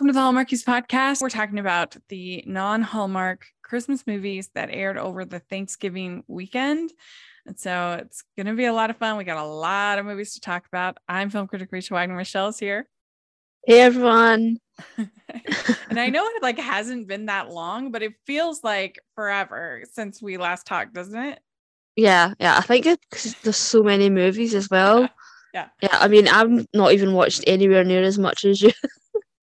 welcome to the Hallmarkies podcast. We're talking about the non Hallmark Christmas movies that aired over the Thanksgiving weekend. And so it's going to be a lot of fun. We got a lot of movies to talk about. I'm film critic Rachel Wagner. Michelle's here. Hey, everyone. and I know it like hasn't been that long, but it feels like forever since we last talked, doesn't it? Yeah, yeah. I think because there's so many movies as well. Yeah. Yeah. Yeah, I mean, I've not even watched anywhere near as much as you,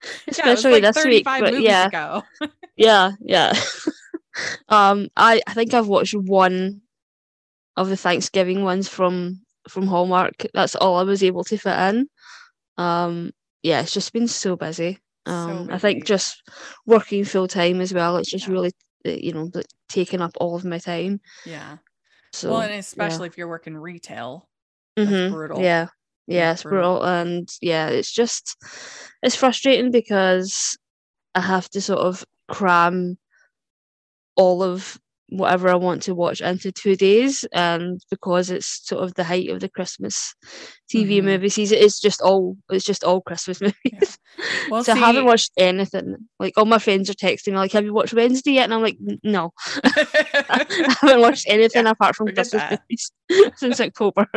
especially yeah, like this week. But yeah, ago. yeah, yeah. um, I I think I've watched one of the Thanksgiving ones from from Hallmark. That's all I was able to fit in. Um, yeah, it's just been so busy. Um, so I think just working full time as well. It's just Yeah. really, uh, you know, like, taking up all of my time. Yeah. So well, and especially if you're working retail, yeah. Mhm, brutal. Yeah, yeah, it's brutal, and yeah, it's just it's frustrating because I have to sort of cram all of whatever I want to watch into two days, and because it's sort of the height of the Christmas TV Mhm. movie season, it's just all it's just all Christmas movies. Well, so I haven't watched anything. Like all my friends are texting me like, "Have you watched Wednesday yet?" And I'm like, "No, I haven't watched anything apart from Christmas that. movies since October."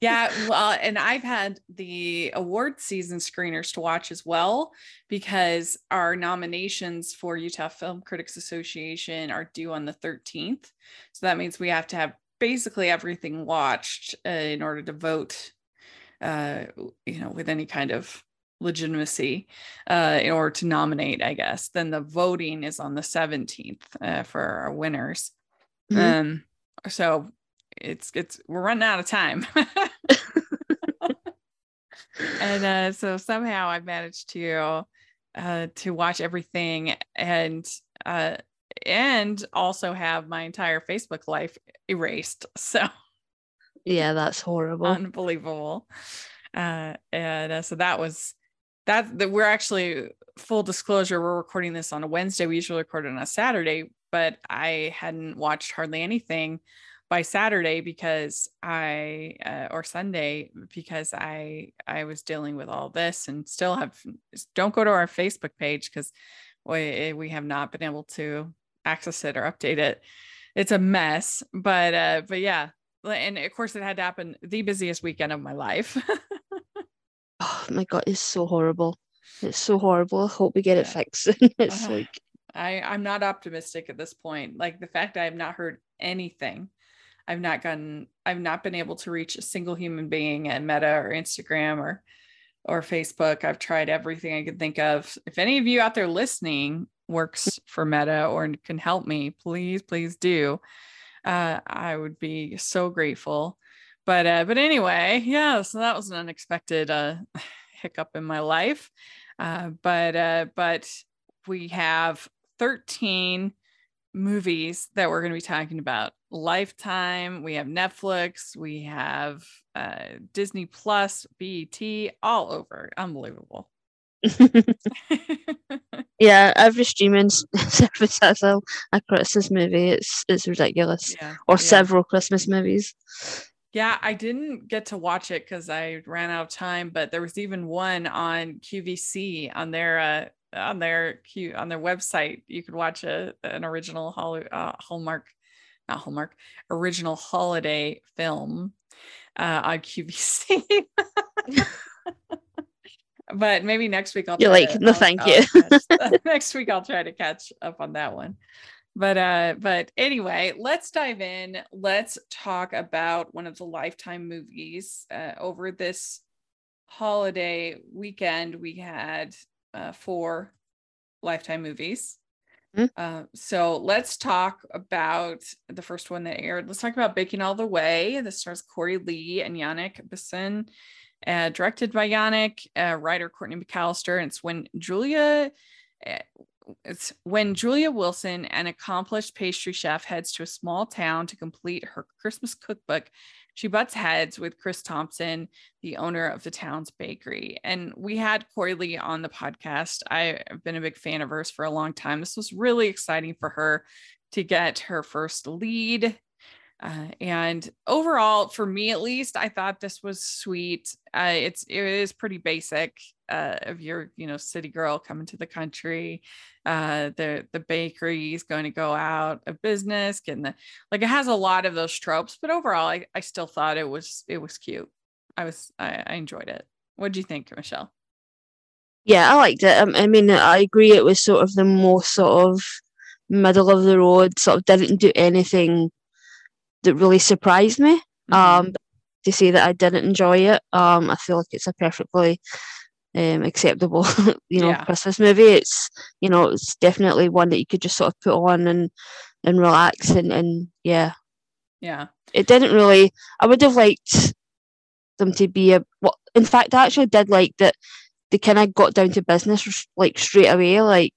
Yeah well and i've had the award season screeners to watch as well because our nominations for utah film critics association are due on the 13th so that means we have to have basically everything watched uh, in order to vote uh you know with any kind of legitimacy uh in order to nominate i guess. Then the voting is on the 17th uh, for our winners. Mhm. um so it's it's we're running out of time. And uh so somehow i've managed to uh to watch everything and uh and also have my entire facebook life erased. So yeah, that's horrible. unbelievable. Uh and uh, so that was that that we're actually full disclosure we're recording this on a wednesday. We usually record it on a saturday but i hadn't watched hardly anything by saturday because i uh, or sunday because i i was dealing with all this and still have don't go to our facebook page because we we have not been able to access it or update it it's a mess but uh but yeah and of course it had to happen the busiest weekend of my life oh my god, it's so horrible. It's so horrible. I hope we get it fixed. it's Uh, like I I'm not optimistic at this point. Like the fact I have not heard anything. I've not gotten I've not been able to reach a single human being at Meta or Instagram or or Facebook. I've tried everything I could think of. If any of you out there listening works for Meta or can help me, please please do. Uh I would be so grateful. But uh but anyway, yeah, so that was an unexpected uh hiccup in my life. Uh but uh but we have 13 movies that we're going to be talking about lifetime we have netflix we have uh, disney plus bet all over unbelievable yeah, every streaming service has a, a Christmas movie. It's it's ridiculous. yeah Or yeah. several Christmas movies. yeah i didn't get to watch it because i ran out of time but there was even one on qvc on their uh on their Q on their website you could watch a an original Hol- uh, hallmark not hallmark original holiday film uh on qvc but maybe next week I'll You're try like, to- "No, I'll- thank I'll you." catch- next week I'll try to catch up on that one. But uh, but anyway, let's dive in. Let's talk about one of the lifetime movies. Uh, over this holiday weekend, we had uh, four lifetime movies. Mhm. Uh, so let's talk about the first one that aired. Let's talk about Baking All the Way. This stars Corey Lee and Yannick Bisson uh, directed by Yannick, uh, writer Courtney McAllister. And it's when Julia, uh, it's when Julia Wilson, an accomplished pastry chef, heads to a small town to complete her Christmas cookbook. She butts heads with Chris Thompson, the owner of the town's bakery. And we had Corey Lee on the podcast. I've been a big fan of hers for a long time. This was really exciting for her to get her first lead Uh, and overall, for me at least, I thought this was sweet. Uh, it's it is pretty basic. Uh, of your you know city girl coming to the country, uh, the the bakery is going to go out of business, getting the like it has a lot of those tropes. But overall, I I still thought it was it was cute. I was I, I enjoyed it. What do you think, Michelle? Yeah, I liked it. Um, I mean, I agree. It was sort of the most sort of middle of the road. Sort of didn't do anything that really surprised me. Mm-hmm. Um, to say that I didn't enjoy it, um, I feel like it's a perfectly um, acceptable, you know, yeah. Christmas movie. It's you know, it's definitely one that you could just sort of put on and and relax and and yeah, yeah. It didn't really. I would have liked them to be a. Well, in fact, I actually did like that. They kind of got down to business like straight away. Like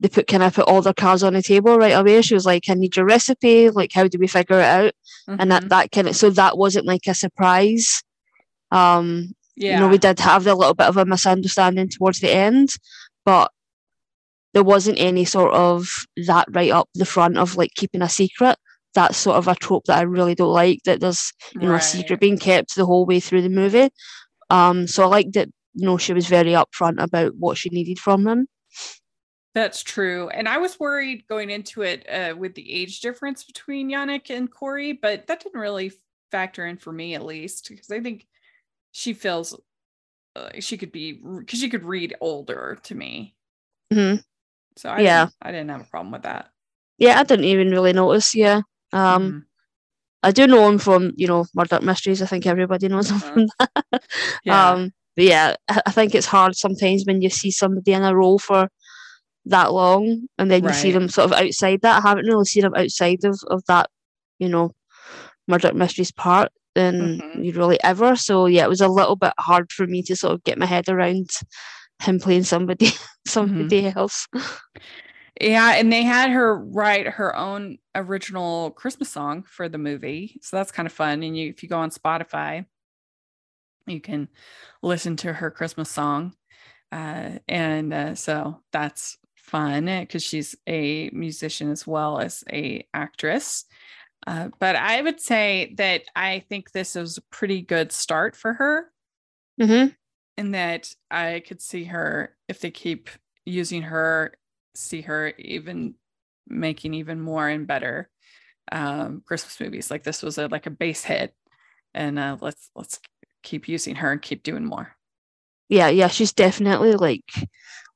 they put kind of put all their cards on the table right away. She was like, "I need your recipe. Like, how do we figure it out?" Mm-hmm. And that mm-hmm. that kind of so that wasn't like a surprise. Um, yeah. you know, we did have a little bit of a misunderstanding towards the end, but there wasn't any sort of that right up the front of like keeping a secret. That's sort of a trope that I really don't like. That there's you know a secret being kept the whole way through the movie. Um, so I liked that you know she was very upfront about what she needed from them. That's true. And I was worried going into it uh, with the age difference between Yannick and Corey, but that didn't really factor in for me at least because I think she feels uh, she could be because she could read older to me. Mm-hmm. So I yeah, didn't, I didn't have a problem with that. Yeah, I didn't even really notice. Yeah. Um, mm-hmm. I do know him from you know Murdoch Mysteries. I think everybody knows him uh-huh. from that. yeah. Um, but yeah, I think it's hard sometimes when you see somebody in a role for that long and then right. you see them sort of outside that. I haven't really seen them outside of, of that, you know, Murdoch Mysteries part than mm-hmm. you really ever. So yeah, it was a little bit hard for me to sort of get my head around him playing somebody somebody mm-hmm. else. Yeah, and they had her write her own original Christmas song for the movie. So that's kind of fun. And you if you go on Spotify, you can listen to her Christmas song. Uh, and uh, so that's fun because she's a musician as well as a actress. Uh, but I would say that I think this is a pretty good start for her. Mm-hmm. And that I could see her, if they keep using her, see her even making even more and better um, Christmas movies. Like this was a like a base hit, and uh, let's let's keep using her and keep doing more. Yeah, yeah, she's definitely like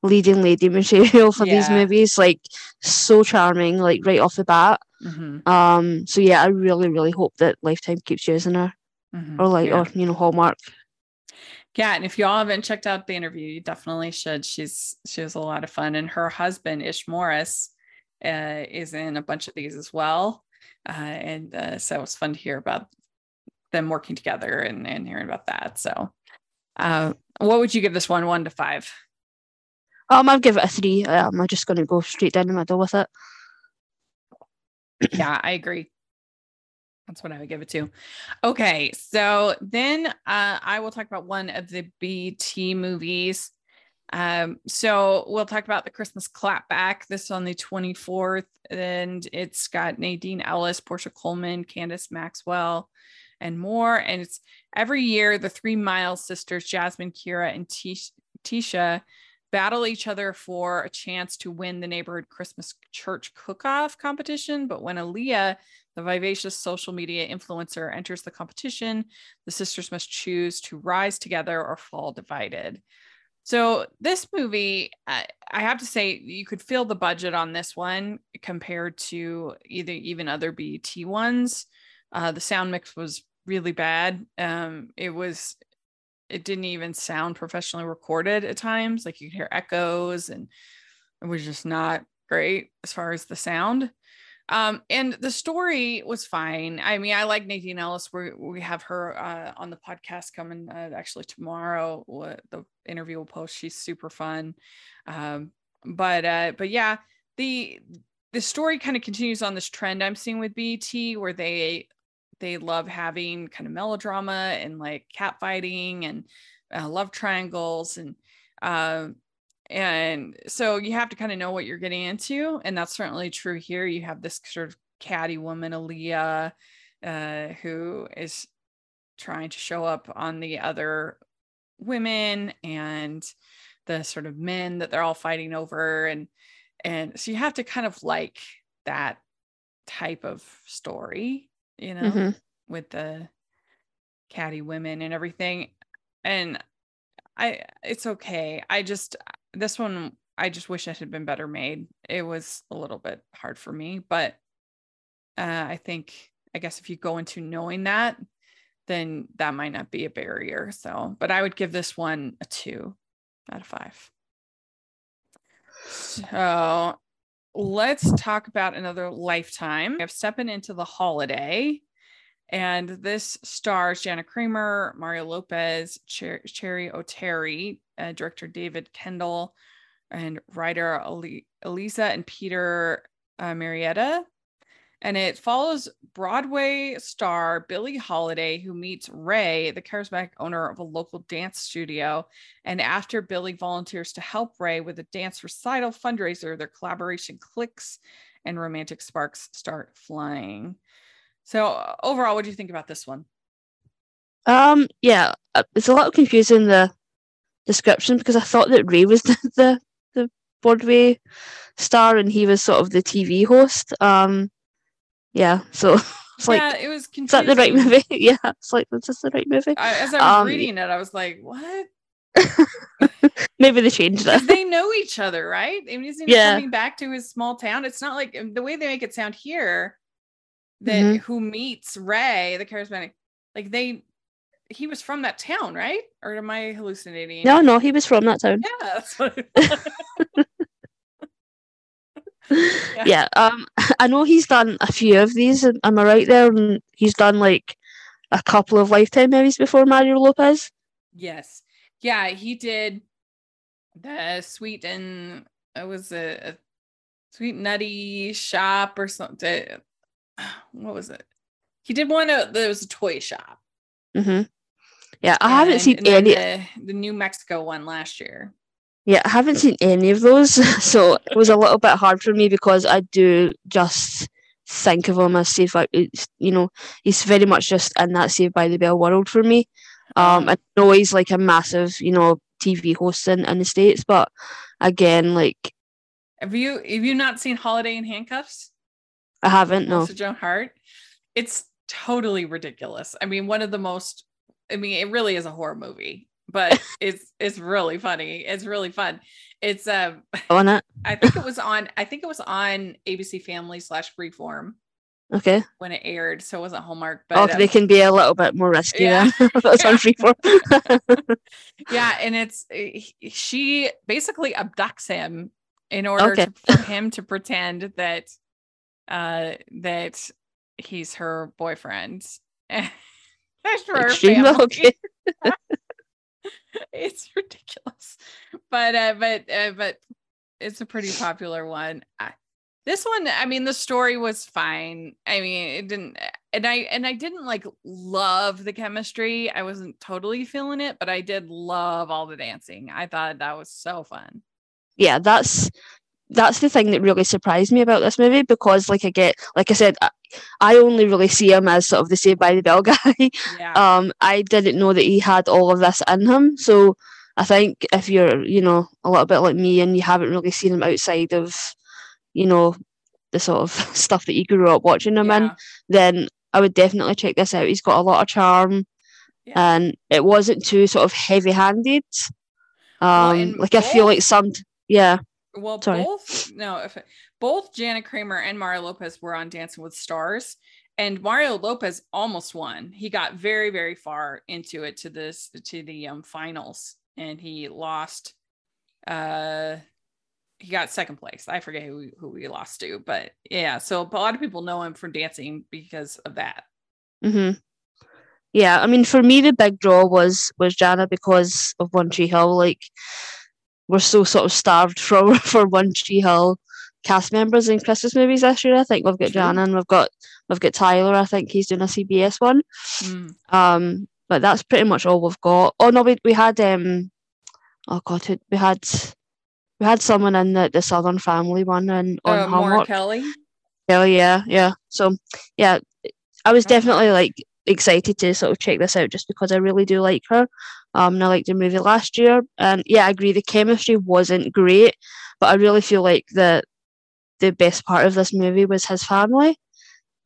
leading lady material for yeah. these movies. Like so charming, like right off the bat. Mm-hmm. Um, so yeah, I really, really hope that Lifetime keeps using her, mm-hmm. or like, yeah. or you know, Hallmark. Yeah, and if y'all haven't checked out the interview, you definitely should. She's she was a lot of fun, and her husband Ish Morris uh, is in a bunch of these as well, uh, and uh, so it's fun to hear about them working together and and hearing about that. So, uh, what would you give this one, one to five? Um, I'll give it a three. Um, I'm just going to go straight down the middle with it. yeah, I agree. That's what I would give it to. Okay, so then uh, I will talk about one of the BET movies. Um, so we'll talk about the Christmas clapback. This on the 24th, and it's got Nadine Ellis, Porscha Coleman, Candice Maxwell, and more. And it's every year the three Miles sisters, Jasmine, Kira, and Tisha, battle each other for a chance to win the neighborhood Christmas church cook-off competition. But when Aaliyah, the vivacious social media influencer, enters the competition, the sisters must choose to rise together or fall divided. So this movie, I have to say, you could feel the budget on this one compared to either even other BET ones. Uh, the sound mix was really bad. Um, it was it didn't even sound professionally recorded at times. Like you could hear echoes and it was just not great as far as the sound. Um, and the story was fine. I mean, I like Nadine Ellis. We we have her uh, on the podcast coming uh, actually tomorrow. What the interview will post. She's super fun. Um, but uh, but yeah, the the story kind of continues on this trend I'm seeing with BET where they they love having kind of melodrama and like catfighting and uh, love triangles and uh, and so you have to kind of know what you're getting into and that's certainly true here. You have this sort of catty woman Aaliyah, uh, who is trying to show up on the other women and the sort of men that they're all fighting over and and so you have to kind of like that type of story you know hmm with the catty women and everything. And i it's okay. I just this one i just wish it had been better made. It was a little bit hard for me but uh, i think i guess if you go into knowing that then that might not be a barrier. So but i would give this one a two out of five. So let's talk about another lifetime. Have stepping into the holiday. And this stars Jana Kramer, Mario Lopez, Cher- Cheri Oteri, uh, director David Kendall, and writer Elisa and Peter uh, Marietta. And it follows Broadway star Billie Holiday, who meets Ray, the charismatic owner of a local dance studio. And after Billie volunteers to help Ray with a dance recital fundraiser, their collaboration clicks and romantic sparks start flying. So, uh, overall, what do you think about this one? Um, yeah, uh, it's a little confusing the description because I thought that Ray was the the, the Broadway star and he was sort of the TV host. Um, yeah, so it's like, yeah, it was confusing. is that the right movie? yeah, it's like, is this the right movie? I, as I was Um, reading it, I was like, what? Maybe they changed it. they know each other, right? I mean, he's Yeah. coming back to his small town. It's not like the way they make it sound here that Mhm. who meets Ray, the charismatic, like they, he was from that town, right? Or am I hallucinating? No, no, he was from that town. Yeah, that's what I thought. Yeah. yeah. um I know he's done a few of these, am I right there? And he's done like a couple of lifetime movies before Mario Lopez. yes. Yeah, he did the sweet and it was a, a sweet nutty shop or something. What was it? He did one uh, that was a toy shop. Mm-hmm. Yeah, I haven't seen any. The, the New Mexico one last year. Yeah, I haven't seen any of those, so it was a little bit hard for me because I do just think of him as Saved by, it's, you know, he's very much just in that Saved by the Bell world for me. Um, I know he's like a massive, you know, TV host in, in the states, but again, like Have you have you not seen Holiday in Handcuffs? I haven't. No. Also Joan Hart. It's totally ridiculous. I mean, one of the most. I mean, it really is a horror movie, but it's it's really funny. It's really fun. It's um, On it. I think it was on. I think it was on ABC Family slash Freeform Okay. when it aired, so it wasn't Hallmark. But Oh, um, they can be a little bit more risky yeah. then. That's on freeform. yeah, and it's she basically abducts him in order Okay. to, for him to pretend that uh that he's her boyfriend. That's for her family. okay. it's ridiculous, but uh, but uh, but it's a pretty popular one. I, this one, I mean, the story was fine. I mean, it didn't, and I and I didn't like love the chemistry. I wasn't totally feeling it, but I did love all the dancing. I thought that was so fun. yeah, that's that's the thing that really surprised me about this movie because, like I get, like I said, I, I only really see him as sort of the Saved by the Bell guy. Yeah, um, I didn't know that he had all of this in him. So I think if you're, you know, a little bit like me and you haven't really seen him outside of, you know, the sort of stuff that you grew up watching him in, then I would definitely check this out. He's got a lot of charm, Yeah. and it wasn't too sort of heavy-handed. Um, and like I feel like some, yeah, Well, Sorry. both no, if both Jana Kramer and Mario Lopez were on Dancing with Stars, and Mario Lopez almost won. He got very, very far into it to this to the um finals, and he lost. Uh, he got second place. I forget who who he lost to, but yeah. So a lot of people know him from dancing because of that. hmm Yeah, I mean, for me, the big draw was was Jana because of One Tree Hill. Like, we're so sort of starved for for One Tree Hill cast members in Christmas movies this year. I think we've got. Jana and we've got we've got Tyler. I think he's doing a CBS one. Mm. Um, but that's pretty much all we've got. Oh no, we we had um, oh god, we had we had someone in the the Southern Family one and on Uh, Hallmark. Kelly. Yeah, yeah, yeah. So yeah, I was definitely like excited to sort of check this out just because I really do like her. Um, and I liked the movie last year, and yeah, I agree the chemistry wasn't great, but I really feel like the the best part of this movie was his family.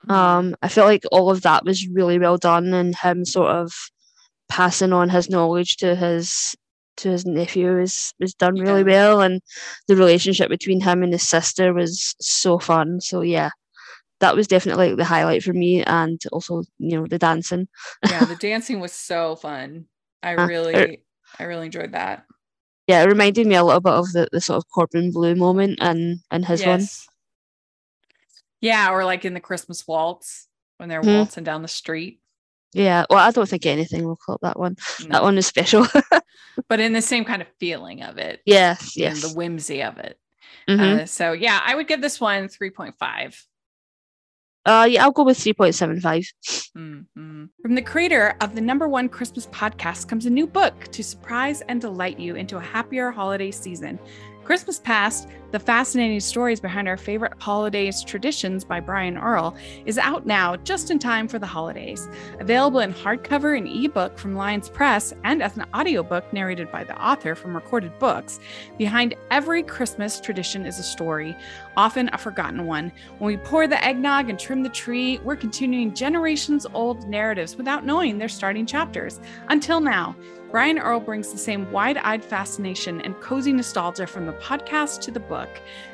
Mm-hmm. Um, I feel like all of that was really well done, and him sort of passing on his knowledge to his to his nephew was was done yeah. really well, and the relationship between him and his sister was so fun. So yeah, that was definitely like the highlight for me, and also you know the dancing. yeah, the dancing was so fun. I uh, really, uh, I really enjoyed that. Yeah, it reminded me a little bit of the, the sort of Corbin Bleu moment and and his yes. one. Yeah, or like in the Christmas waltz when they're mm-hmm. waltzing down the street. Yeah, well, I don't think anything will call that one. No. That one is special. but in the same kind of feeling of it. Yes, yes. the whimsy of it. Mm-hmm. Uh, so yeah, I would give this one 3.5. Uh, yeah, I'll go with 3.75. Mm-hmm. From the creator of the number one Christmas podcast comes a new book to surprise and delight you into a happier holiday season. Christmas Past, The Fascinating Stories Behind Our Favorite Holidays Traditions by Brian Earl, is out now just in time for the holidays. Available in hardcover and ebook from Lyons Press and as an audiobook narrated by the author from Recorded Books, behind every Christmas tradition is a story, often a forgotten one. When we pour the eggnog and trim the tree, we're continuing generations old narratives without knowing their starting chapters. Until now, Brian Earl brings the same wide eyed fascination and cozy nostalgia from the podcast to the book.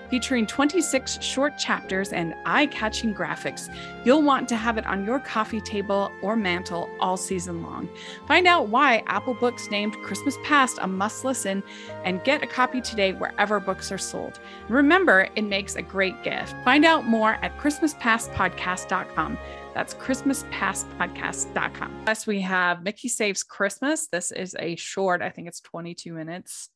Featuring 26 short chapters and eye catching graphics, you'll want to have it on your coffee table or mantle all season long. Find out why Apple Books named Christmas Past a must listen and get a copy today wherever books are sold. remember, it makes a great gift. Find out more at ChristmasPastPodcast.com. That's ChristmasPastPodcast.com. Plus, we have Mickey Saves Christmas. This is a short, I think it's 22 minutes.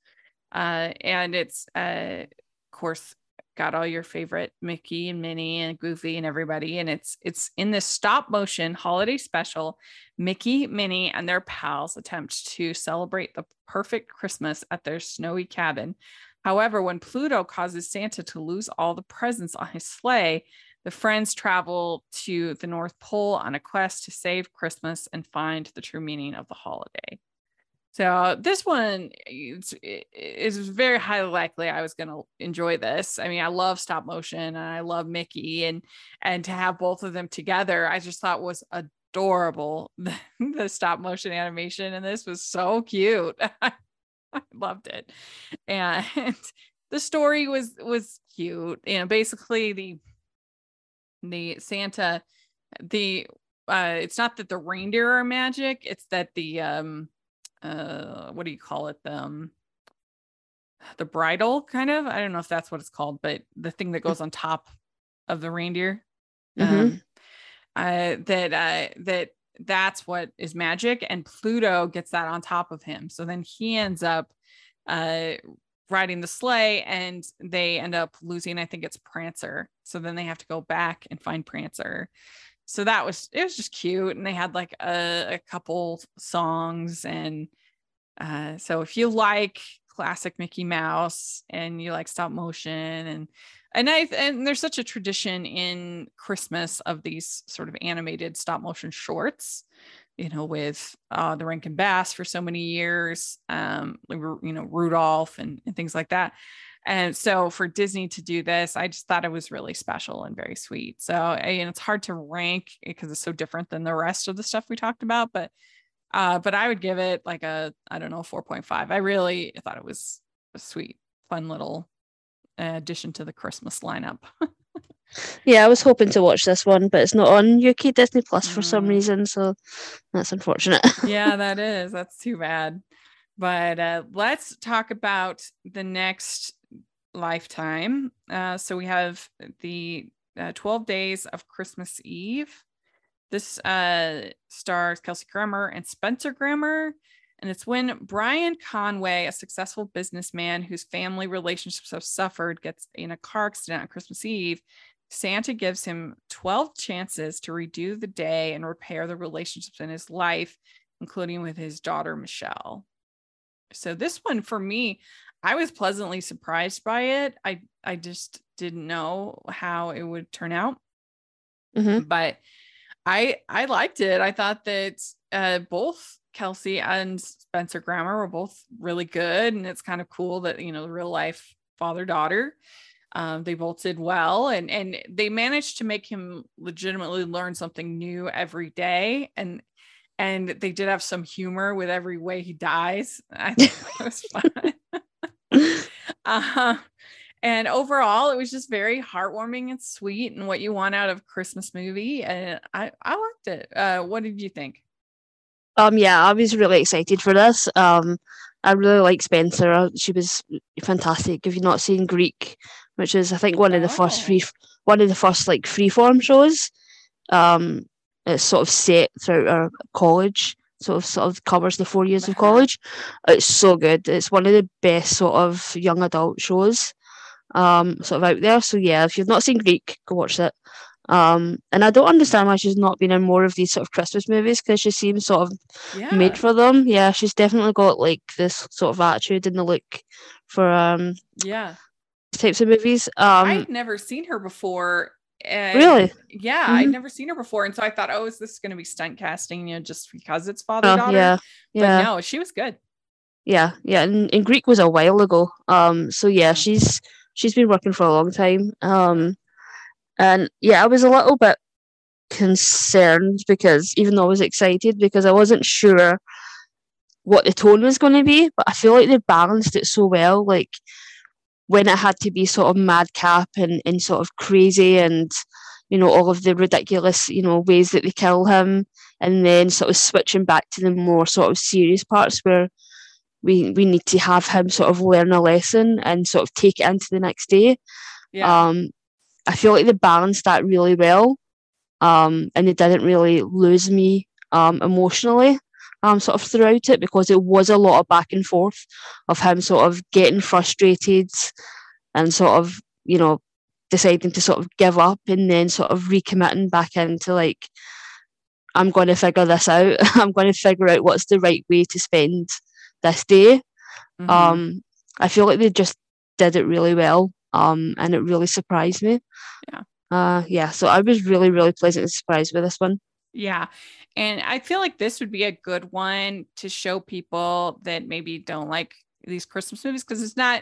Uh, and it's, uh, of course, got all your favorite Mickey and Minnie and Goofy and everybody. And it's it's in this stop motion holiday special. Mickey, Minnie, and their pals attempt to celebrate the perfect Christmas at their snowy cabin. However, when Pluto causes Santa to lose all the presents on his sleigh, the friends travel to the North Pole on a quest to save Christmas and find the true meaning of the holiday. So this one is, very highly likely I was going to enjoy this. I mean, I love stop motion and I love Mickey and and to have both of them together, I just thought was adorable. The, the stop motion animation and this was so cute. I loved it. And the story was was cute. You know, basically the the Santa, the uh, it's not that the reindeer are magic, it's that the um uh what do you call it? The um, the bridle kind of. I don't know if that's what it's called, but the thing that goes on top of the reindeer. Mm-hmm. Um uh that uh that that's what is magic and Pluto gets that on top of him. So then he ends up uh riding the sleigh and they end up losing i think it's prancer. So then they have to go back and find prancer. So that was it was just cute and they had like a, a couple songs and uh, so if you like classic mickey mouse and you like stop motion and and I and there's such a tradition in Christmas of these sort of animated stop motion shorts you know, with uh, the Rankin Bass for so many years, um, you know, Rudolph and, and things like that. And so for Disney to do this, I just thought it was really special and very sweet. So, and it's hard to rank because it's so different than the rest of the stuff we talked about, but, uh, but I would give it like a, I don't know, 4.5. I really thought it was a sweet, fun little addition to the Christmas lineup. Yeah, I was hoping to watch this one, but it's not on UK Disney Plus for some mm. reason, so that's unfortunate. yeah, that is. That's too bad. But uh, let's talk about the next lifetime. Uh, so we have the uh, 12 Days of Christmas Eve. This uh, stars Kelsey Grammer and Spencer Grammer. And it's when Brian Conway, a successful businessman whose family relationships have suffered, gets in a car accident on Christmas Eve Santa gives him 12 chances to redo the day and repair the relationships in his life, including with his daughter, Michelle. So, this one for me, I was pleasantly surprised by it. I I just didn't know how it would turn out. Mhm. But I I liked it. I thought that uh both Kelsey and Spencer Grammer were both really good. And it's kind of cool that, you know, the real life father daughter. Um, they both did well and and they managed to make him legitimately learn something new every day. And and they did have some humor with every way he dies. I thought it was fun. uh, and overall, it was just very heartwarming and sweet, and what you want out of a Christmas movie. And I I liked it. Uh, what did you think? Um, yeah, I was really excited for this. Um, I really like Spencer. She was fantastic. If you've not seen Greek, which is I think one of the first Oh. free, one of the first like freeform shows, um, it's sort of set throughout our college. Sort of sort of covers the four years of Uh-huh. college. It's so good. It's one of the best sort of young adult shows, um, sort of out there. So yeah, if you've not seen Greek, go watch it. Um, and I don't understand why she's not been in more of these sort of Christmas movies because she seems sort of Yeah, made for them. Yeah, she's definitely got like this sort of attitude and the look for um yeah. Types of movies. Um, I'd never seen her before. And really? Yeah, I'd Mhm. never seen her before, and so I thought, oh, is this going to be stunt casting? You know, just because it's father Oh, daughter. yeah, But yeah, no, she was good. yeah, yeah. And, and Greek was a while ago. Um, so yeah, Yeah. she's she's been working for a long time. Um, and yeah, I was a little bit concerned because even though I was excited because I wasn't sure what the tone was going to be, but I feel like they balanced it so well. Like when it had to be sort of madcap and, and sort of crazy and you know all of the ridiculous you know ways that they kill him. And then sort of switching back to the more sort of serious parts where we we need to have him sort of learn a lesson and sort of take it into the next day. Yeah, um i feel like they balanced that really well um and it didn't really lose me um emotionally um sort of throughout it because it was a lot of back and forth of him sort of getting frustrated and sort of you know deciding to sort of give up and then sort of recommitting back into like i'm going to figure this out i'm going to figure out what's the right way to spend this day Mhm. um i feel like they just did it really well um and it really surprised me Yeah. uh yeah so i was really really pleasantly surprised with this one Yeah. And I feel like this would be a good one to show people that maybe don't like these Christmas movies because it's not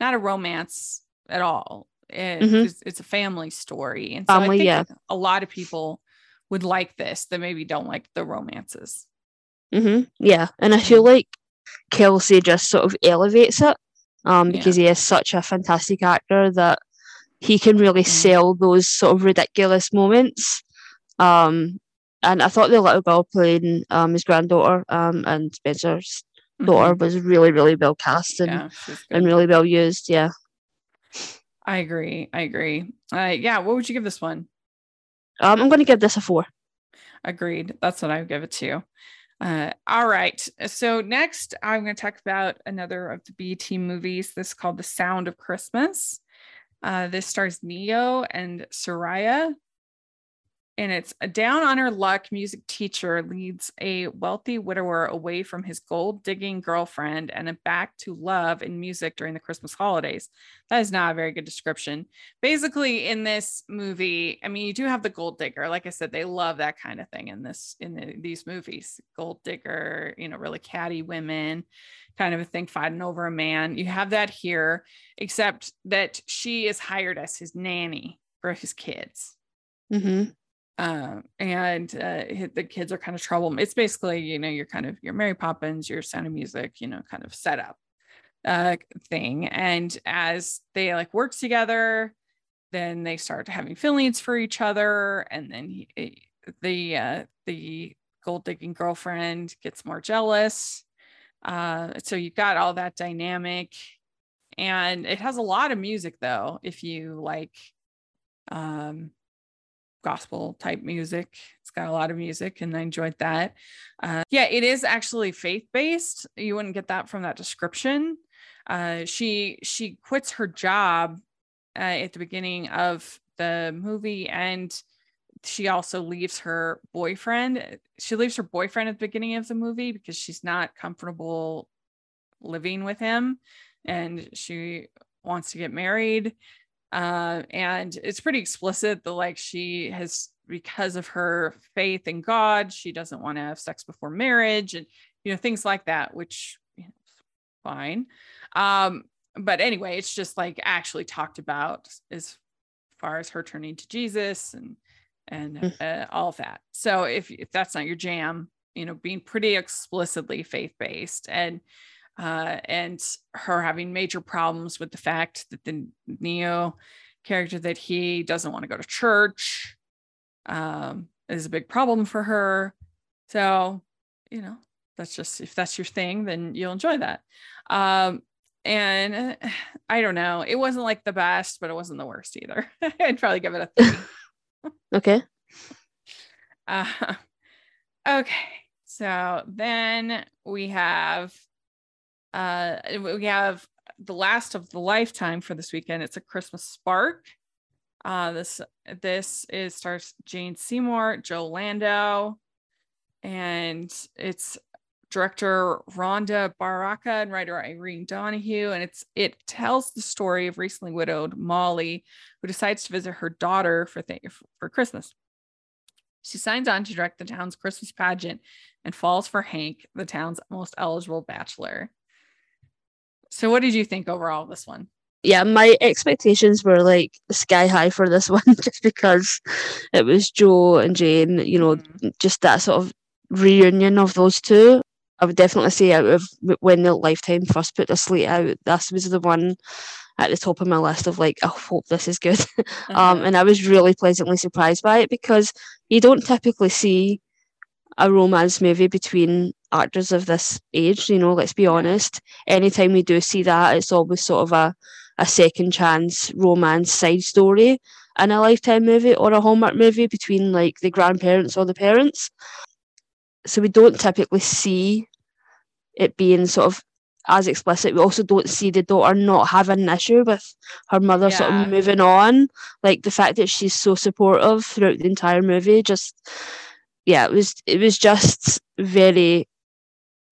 not a romance at all. It- Mhm. It's, it's a family story. And so I think yeah. a lot of people would like this that maybe don't like the romances. hmm yeah and i feel like kelsey just sort of elevates it um Yeah. because he is such a fantastic actor that he can really Mm. sell those sort of ridiculous moments um and i thought the little girl playing um his granddaughter um and spencer's daughter Mhm. was really really well cast and, Yeah, and really well used yeah I agree. I agree. Uh, yeah. What would you give this one? um i'm going to give this a four Agreed. That's what I would give it to. Uh, all right. So next, I'm going to talk about another of the BET movies. This is called The Sound of Christmas. Uh, this stars Ne-Yo and Serayah. And it's a down on her luck music teacher leads a wealthy widower away from his gold digging girlfriend and a back to love and music during the Christmas holidays. That is not a very good description. Basically in this movie i mean you do have the gold digger. Like i said they love that kind of thing in this in the, these movies. Gold digger you know really catty women kind of a thing fighting over a man. You have that here except that she is hired as his nanny for his kids. Hmm um, and uh, the kids are kind of trouble. It's basically, you know, you're kind of your Mary Poppins, your Sound of Music, you know, kind of setup uh, thing. And as they like work together, then they start having feelings for each other, and then he, eh, the uh, the gold digging girlfriend gets more jealous. Uh, so you've got all that dynamic, and it has a lot of music though. If you like, um, gospel type music. It's got a lot of music, and I enjoyed that. Uh, yeah, it is actually faith based. You wouldn't get that from that description. Uh, she she quits her job uh, at the beginning of the movie, and she also leaves her boyfriend. She leaves her boyfriend at the beginning of the movie because she's not comfortable living with him and she wants to get married. Uh, and it's pretty explicit that like she has because of her faith in God, she doesn't want to have sex before marriage and you know things like that, which you know, fine. Um, but anyway, it's just like actually talked about as far as her turning to Jesus and and mm. uh, all of that. So if if that's not your jam, you know, being pretty explicitly faith based and uh, and her having major problems with the fact that the Ne-Yo character that he doesn't want to go to church um, is a big problem for her. So, you know, that's just if that's your thing, then you'll enjoy that. Um, and uh, I don't know, it wasn't like the best, but it wasn't the worst either. I'd probably give it a three. okay. Uh, okay. So then we have uh we have the last of the lifetime for this weekend. It's a Christmas spark. Uh this this is stars Jane Seymour, Joe Lando, and it's director Rhonda Baraka and writer Irene Donahue. And it's it tells the story of recently widowed Molly, who decides to visit her daughter for th- for Christmas. She signs on to direct the town's Christmas pageant and falls for Hank, the town's most eligible bachelor. So, what did you think overall of this one? Yeah, my expectations were like sky high for this one just because it was Joe and Jane, you know, mm-hmm. just that sort of reunion of those two. I would definitely say out of when the Lifetime first put the slate out, this was the one at the top of my list of like, I hope this is good. Um, uh-huh. um, and I was really pleasantly surprised by it because you don't typically see a romance movie between actors of this age, you know, let's be honest. Anytime we do see that, it's always sort of a, a second chance romance side story in a lifetime movie or a Hallmark movie between like the grandparents or the parents so we don't typically see it being sort of as explicit. We also don't see the daughter not having an issue with her mother yeah. sort of moving on. Like the fact that she's so supportive throughout the entire movie, just yeah, it was it was just very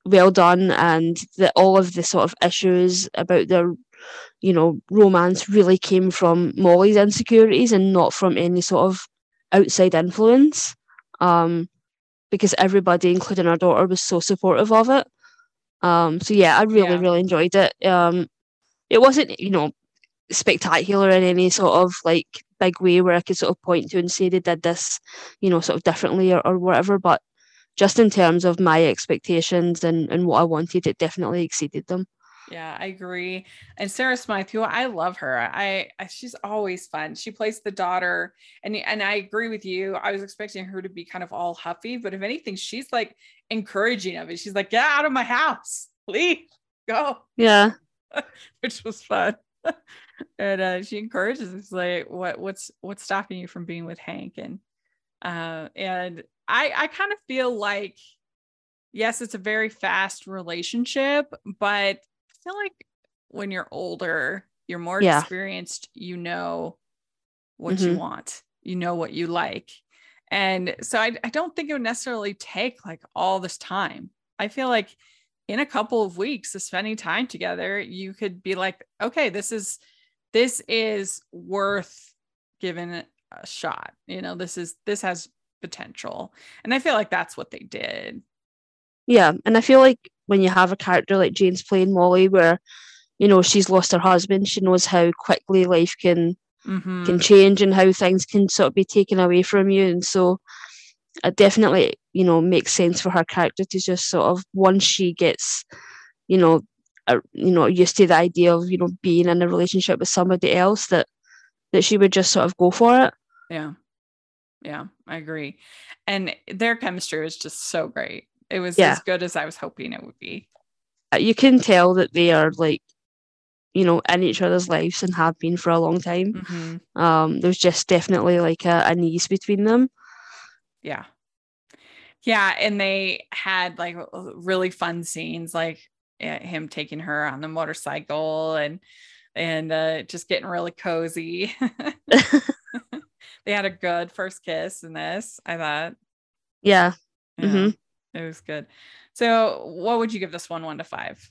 well done and that all of the sort of issues about their you know romance really came from Molly's insecurities and not from any sort of outside influence. Um because everybody, including our daughter, was so supportive of it. Um, so yeah, I really, yeah. really enjoyed it. Um, it wasn't, you know, spectacular in any sort of like big way where I could sort of point to and say they did this, you know, sort of differently or, or whatever. But just in terms of my expectations and, and what I wanted, it definitely exceeded them. Yeah, I agree. And Sarah Smythe, who I love her. I, I, she's always fun. She plays the daughter, and and I agree with you. I was expecting her to be kind of all huffy, but if anything, she's like encouraging of it. She's like, "Get out of my house, please go." Yeah, which was fun. and uh, she encourages us like, "What what's what's stopping you from being with Hank?" And uh, and I I kind of feel like yes, it's a very fast relationship, but i feel like when you're older, you're more yeah. experienced, you know what mm-hmm. you want, you know what you like. And so I, I don't think it would necessarily take like all this time. I feel like in a couple of weeks of spending time together, you could be like, okay, this is this is worth giving it a shot. You know, this is this has potential. And I feel like that's what they did. Yeah. And I feel like when you have a character like Jane's playing Molly, where you know she's lost her husband, she knows how quickly life can mm-hmm. can change and how things can sort of be taken away from you, and so it definitely you know makes sense for her character to just sort of once she gets you know uh, you know used to the idea of you know being in a relationship with somebody else that that she would just sort of go for it. Yeah. Yeah, I agree. And their chemistry was just so great. It was yeah. as good as I was hoping it would be. Uh, you can tell that they are like, you know, in each other's lives and have been for a long time. Mm-hmm. Um, there's just definitely like a, an ease between them. Yeah. Yeah. And they had like really fun scenes, like him taking her on the motorcycle and and uh, just getting really cozy. they had a good first kiss in this, I thought. Yeah. yeah. Mm-hmm. It was good. So, what would you give this one, one to five?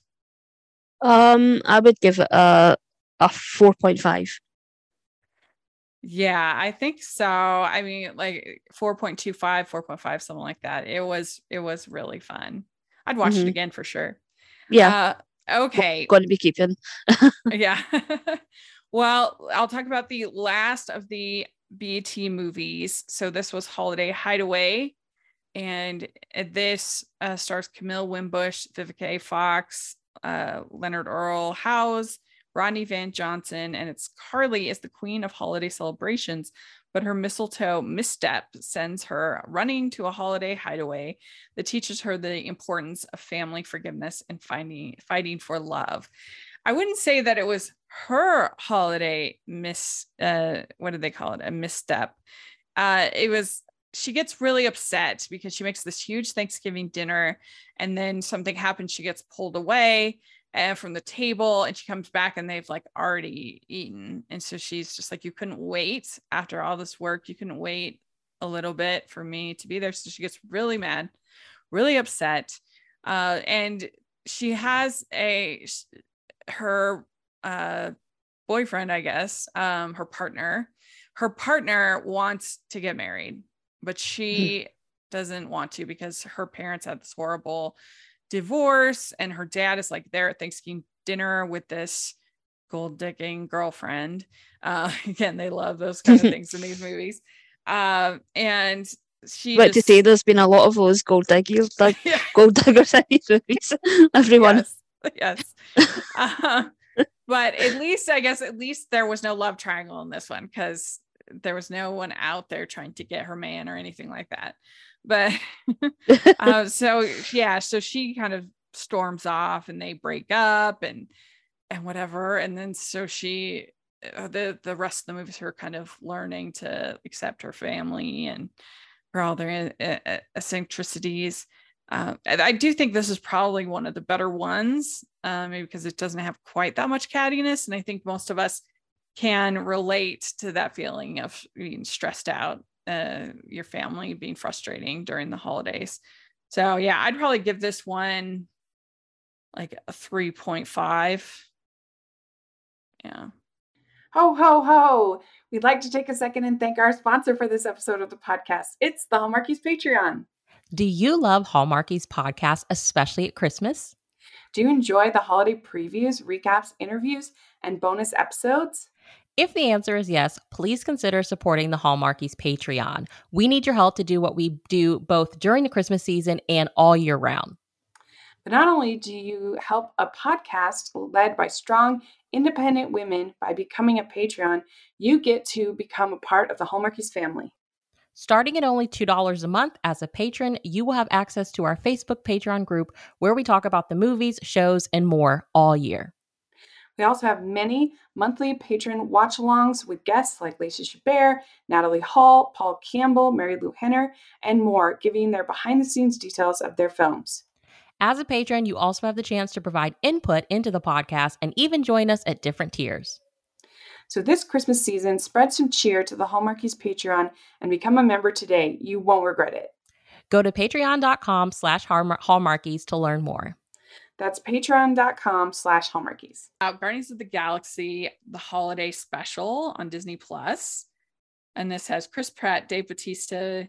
Um, I would give it a a four point five. Yeah, I think so. I mean, like 4.25, 4.5, something like that. It was it was really fun. I'd watch Mhm. it again for sure. Yeah, Uh, okay. going to be keeping. Yeah. well, I'll talk about the last of the BET movies. So this was Holiday Hideaway. And this uh, stars Camille Winbush, Vivica A. Fox, uh, Leonard Earl Howze, Rodney Van Johnson, and it's Carly is the queen of holiday celebrations, but her mistletoe misstep sends her running to a holiday hideaway that teaches her the importance of family forgiveness and finding fighting for love. I wouldn't say that it was her holiday miss uh what did they call it? A misstep. Uh it was she gets really upset because she makes this huge Thanksgiving dinner and then something happens she gets pulled away and from the table and she comes back and they've like already eaten and so she's just like you couldn't wait after all this work you couldn't wait a little bit for me to be there. So she gets really mad really upset uh, and she has a her uh, boyfriend i guess um, her partner. Her partner wants to get married but she doesn't want to because her parents had this horrible divorce and her dad is like there at Thanksgiving dinner with this gold digging girlfriend. Uh, again, they love those kind of things in these movies. Um, and she Right to say, there's been a lot of those gold diggers, dig- yeah, gold diggers in these movies. Everyone. yes, yes. Uh, but at least I guess at least there was no love triangle in this one because there was no one out there trying to get her man or anything like that. But uh, so yeah, so she kind of storms off and they break up and and whatever, and then so she uh, the the rest of the movie is her kind of learning to accept her family and for all their uh, uh, eccentricities. Uh, I do think this is probably one of the better ones, uh, maybe because it doesn't have quite that much cattiness, and I think most of us can relate to that feeling of being stressed out, uh, your family being frustrating during the holidays. So yeah, I'd probably give this one like a 3.5. Yeah. Ho, ho, ho. We'd like to take a second and thank our sponsor for this episode of the podcast. It's the Hallmarkies Patreon. Do you love Hallmarkies podcast, especially at Christmas? Do you enjoy the holiday previews, recaps, interviews, and bonus episodes? If the answer is yes, please consider supporting the Hallmarkies Patreon. We need your help to do what we do both during the Christmas season and all year round. But not only do you help a podcast led by strong, independent women by becoming a Patreon, you get to become a part of the Hallmarkies family. Starting at only $2 a month as a patron, you will have access to our Facebook Patreon group where we talk about the movies, shows, and more all year. We also have many monthly patron watch alongs with guests like Lacey Chabert, Natalie Hall, Paul Campbell, Marilu Henner, and more, giving their behind the scenes details of their films. As a patron, you also have the chance to provide input into the podcast and even join us at different tiers. So this Christmas season, spread some cheer to the Hallmarkies Patreon and become a member today. You won't regret it. Go to patreon.com slash hallmarkies to learn more. That's patreon.com slash hallmarkies. Out Guardians of the Galaxy, the holiday special on Disney Plus. And this has Chris Pratt, Dave Batista,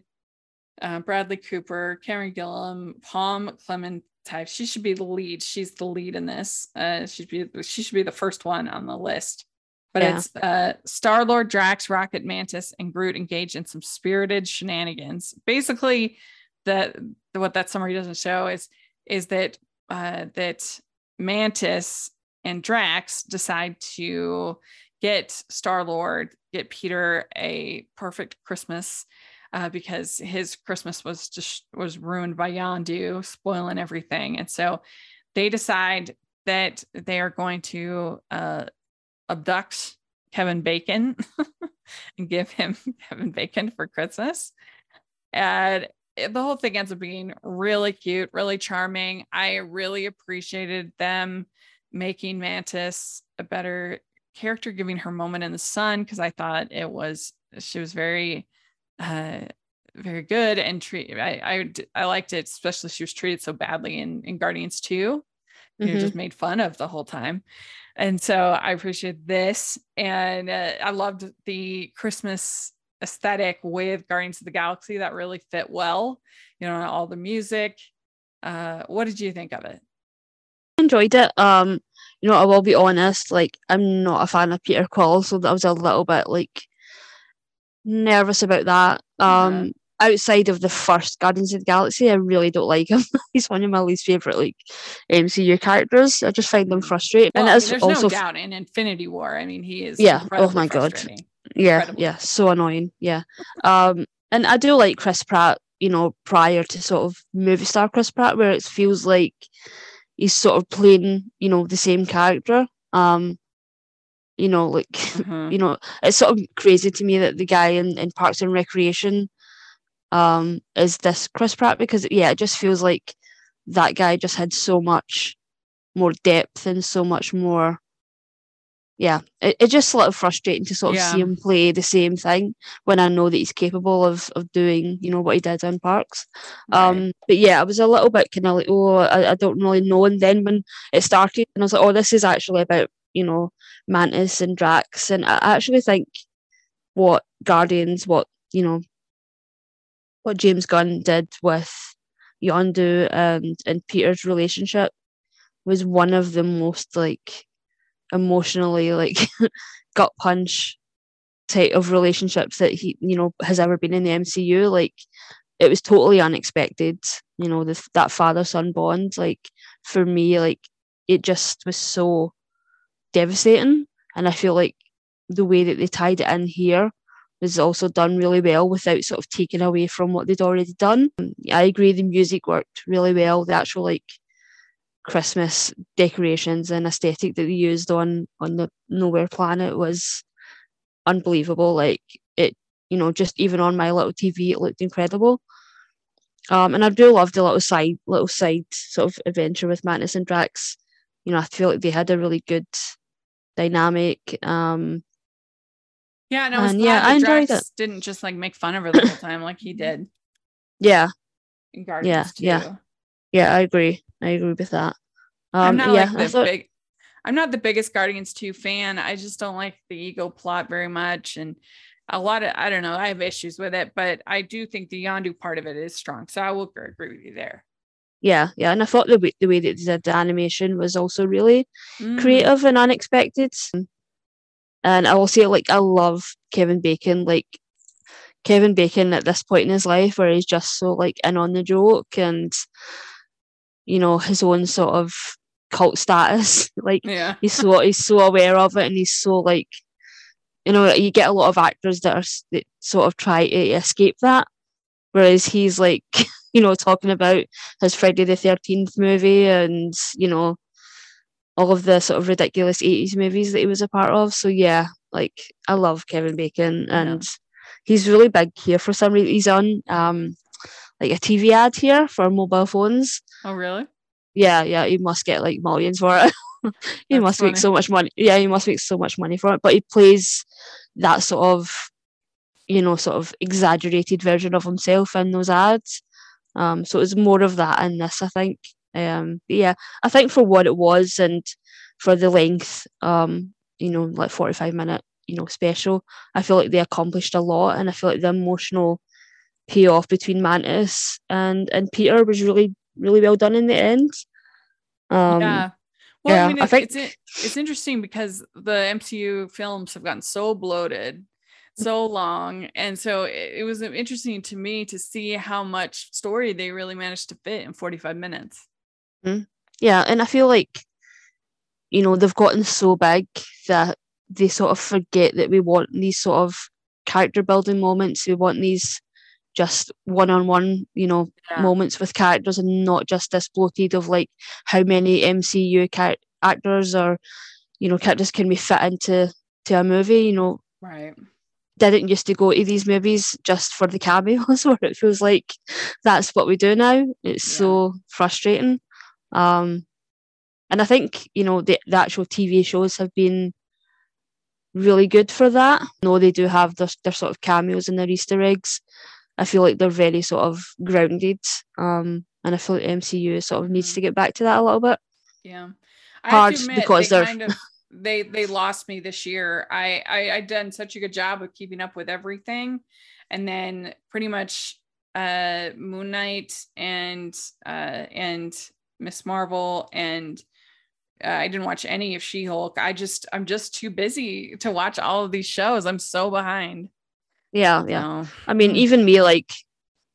uh, Bradley Cooper, Karen Gillan, Pom Klementieff. She should be the lead. She's the lead in this. Uh, she should be she should be the first one on the list. But Yeah. it's uh, Star Lord, Drax, Rocket Mantis, and Groot engaged in some spirited shenanigans. Basically, the, the what that summary doesn't show is is that uh, that Mantis and Drax decide to get Star Lord, get Peter a perfect Christmas uh, because his Christmas was just was ruined by Yondu spoiling everything, and so they decide that they are going to uh, abduct Kevin Bacon and give him Kevin Bacon for Christmas, and it- the whole thing ends up being really cute, really charming. I really appreciated them making Mantis a better character, giving her moment in the sun because I thought it was she was very uh very good and treat I I liked it especially she was treated so badly in in Guardians 2 you know, Mhm. just made fun of the whole time. And so I appreciate this. And uh, I loved the Christmas aesthetic with Guardians of the Galaxy that really fit well, you know, all the music. Uh, what did you think of it? enjoyed it. Um, you know, I will be honest, like I'm not a fan of Peter Quill, so I was a little bit like nervous about that. Um, outside of the first Guardians of the Galaxy, I really don't like him. He's one of my least favorite like MCU characters. I just find them frustrating, Well, and it's there's also no doubt in Infinity War. I mean, he is Yeah. Oh my God. Yeah, incredibly. yeah, so annoying. Yeah, um, and I do like Chris Pratt. You know, prior to sort of movie star Chris Pratt, where it feels like he's sort of playing, you know, the same character. Um, you know, like Mhm. you know, it's sort of crazy to me that the guy in, in Parks and Recreation um is this Chris Pratt because yeah, it just feels like that guy just had so much more depth and so much more yeah, it, it's just a little frustrating to sort of see him play the same thing when I know that he's capable of of doing, you know, what he did in Parks. Right. Um, but yeah, I was a little bit kind of like, oh, I, I don't really know. And then when it started, and I was like, oh, this is actually about, you know, Mantis and Drax. And I I actually think what Guardians, what, you know, what James Gunn did with Yondu and, and Peter's relationship was one of the most like emotionally like gut punch type of relationships that he you know has ever been in the MCU like it was totally unexpected you know the, that father son bond like for me like it just was so devastating and I feel like the way that they tied it in here was also done really well without sort of taking away from what they'd already done. I agree the music worked really well. The actual like Christmas decorations and aesthetic that they used on on the Nowhere Planet was unbelievable. Like it, you know, just even on my little TV, it looked incredible. Um, and I do love the little side, little side sort of adventure with Mantis and Drax. You know, I feel like they had a really good dynamic. Um, yeah, and I was and yeah, I enjoyed Drax didn't just like make fun of her the whole time like he did yeah, in Guardians yeah. too. yeah, I agree. I agree with that. I'm Um, not yeah, like the thought, big I'm not the biggest Guardians 2 fan. I just don't like the ego plot very much. And a lot of I don't know, I have issues with it, but I do think the Yondu part of it is strong. So I will agree with you there. yeah, yeah, and I thought the way, the way that they did the animation was also really Mm, creative and unexpected. And I will say, like, I love Kevin Bacon. Like, Kevin Bacon at this point in his life, where he's just so like in on the joke and, you know, his own sort of cult status. like, Yeah. he's so he's so aware of it, and he's so like, you know, you get a lot of actors that are that sort of try to escape that, whereas he's like, you know, talking about his Friday the Thirteenth movie and you know all of the sort of ridiculous 80s movies that he was a part of. So yeah, like I love Kevin Bacon Yeah. and he's really big here for some reason. He's on um like a TV ad here for mobile phones. Oh really? Yeah, yeah, he must get like millions for it. he That's must funny. make so much money. Yeah, he must make so much money for it. But he plays that sort of, you know, sort of exaggerated version of himself in those ads. Um, so it's more of that in this, I think. Um, yeah, I think for what it was and for the length, um, you know, like forty-five minute, you know, special, I feel like they accomplished a lot, and I feel like the emotional payoff between Mantis and and Peter was really really well done in the end. Um, yeah. Well, yeah, I mean, I think- it's it's interesting because the MCU films have gotten so bloated, so long, and so it, it was interesting to me to see how much story they really managed to fit in 45 minutes. yeah and i feel like you know they've gotten so big that they sort of forget that we want these sort of character building moments we want these just one-on-one you know Yeah. moments with characters and not just this bloated of like how many mcu actors or you know characters can we fit into to a movie you know Right. didn't used to go to these movies just for the cameos where it feels like that's what we do now it's Yeah. so frustrating um and i think you know the, the actual tv shows have been really good for that no they do have their, their sort of cameos and their easter eggs i feel like they're very sort of grounded um and i feel like mcu sort of needs to get back to that a little bit Yeah. Hard because they they're- kind of they they lost me this year. I, I I done such a good job of keeping up with everything. And then pretty much uh Moon Knight and uh and Ms. Marvel and uh, I didn't watch any of She-Hulk. I just I'm just too busy to watch all of these shows. I'm so behind. Yeah, yeah. So, I mean, mm. even me, like,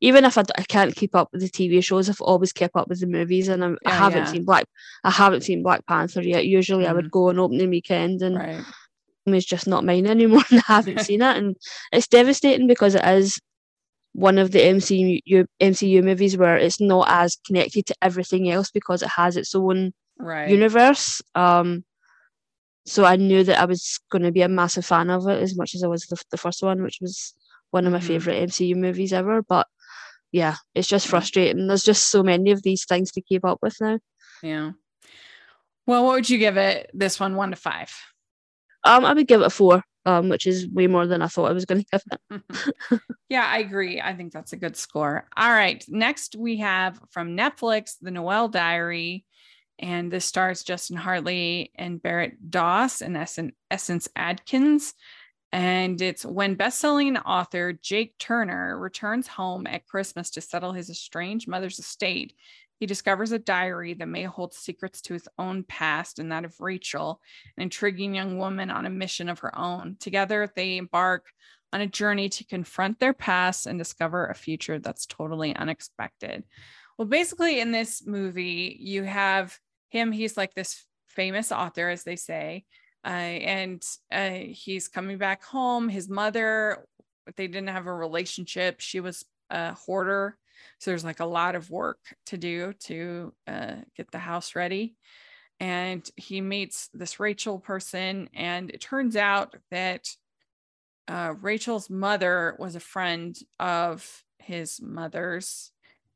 even if I, d- I can't keep up with the TV shows, I've always kept up with the movies, and I'm, I Yeah, haven't yeah. seen Black. I haven't seen Black Panther yet. Usually, I would go on opening weekend, and right. it's just not mine anymore. And I haven't seen it, and it's devastating because it is one of the MCU MCU movies where it's not as connected to everything else because it has its own Right. universe. Um, so I knew that I was going to be a massive fan of it as much as I was the, the first one, which was one of my Mhm. favorite MCU movies ever. But yeah, it's just frustrating. There's just so many of these things to keep up with now. yeah. Well, what would you give it this one one to five? Um, I would give it a four, um, which is way more than I thought I was going to give it. yeah, I agree. I think that's a good score. All right. Next, we have from Netflix, The Noel Diary. And this stars Justin Hartley and Barrett Doss and Essence Atkins. And it's when best-selling author Jake Turner returns home at Christmas to settle his estranged mother's estate. He discovers a diary that may hold secrets to his own past and that of Rachel, an intriguing young woman on a mission of her own. Together, they embark on a journey to confront their past and discover a future that's totally unexpected. Well, basically, in this movie, you have him, he's like this famous author, as they say, uh, and uh, he's coming back home. His mother, they didn't have a relationship, she was a hoarder. So there's like a lot of work to do to uh, get the house ready. And he meets this Rachel person, and it turns out that uh, Rachel's mother was a friend of his mother's,